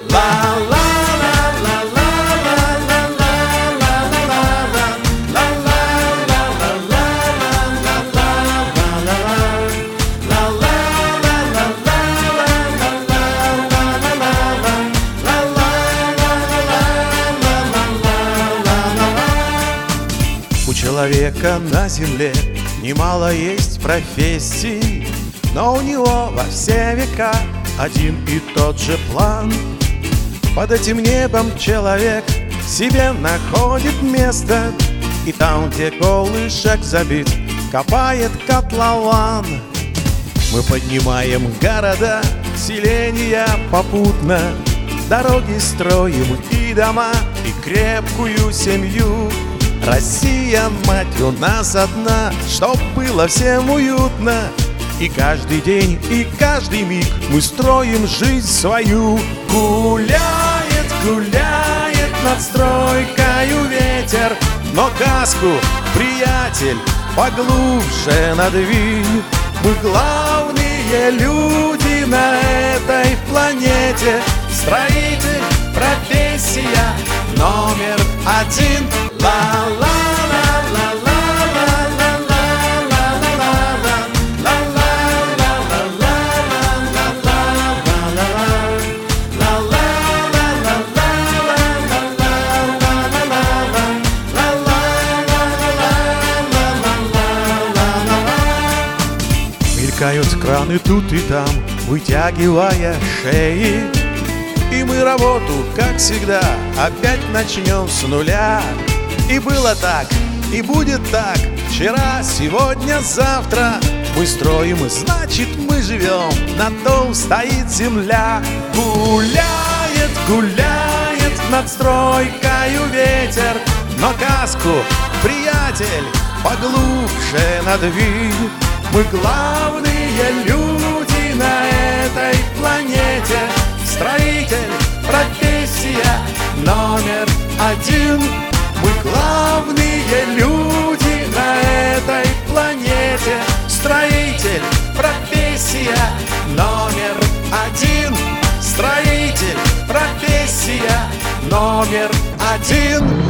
У человека на земле немало есть профессий Но у него во все века один и тот же план Под этим небом человек себе находит место. И там, где колышек забит, копает котлован. Мы поднимаем города, селения попутно. Дороги строим и дома, и крепкую семью. Россия, мать, у нас одна, чтоб было всем уютно И каждый день, и каждый миг мы строим жизнь свою. Гуляет, гуляет над стройкою ветер Но каску, приятель, поглубже надвинь. Мы главные люди на этой планете. Строитель, профессия номер один. Ла Мелькают краны тут и там, вытягивая шеи. И мы работу, как всегда, опять начнем с нуля. И было так, и будет так, вчера, сегодня, завтра. Мы строим, и значит мы живем, на том стоит земля. Гуляет, гуляет над стройкою ветер Но каску, приятель, поглубже надвинь мы главные люди на этой планете. Строитель, профессия номер один. Мы главные люди на этой планете. Строитель, профессия номер один. Строитель, профессия номер один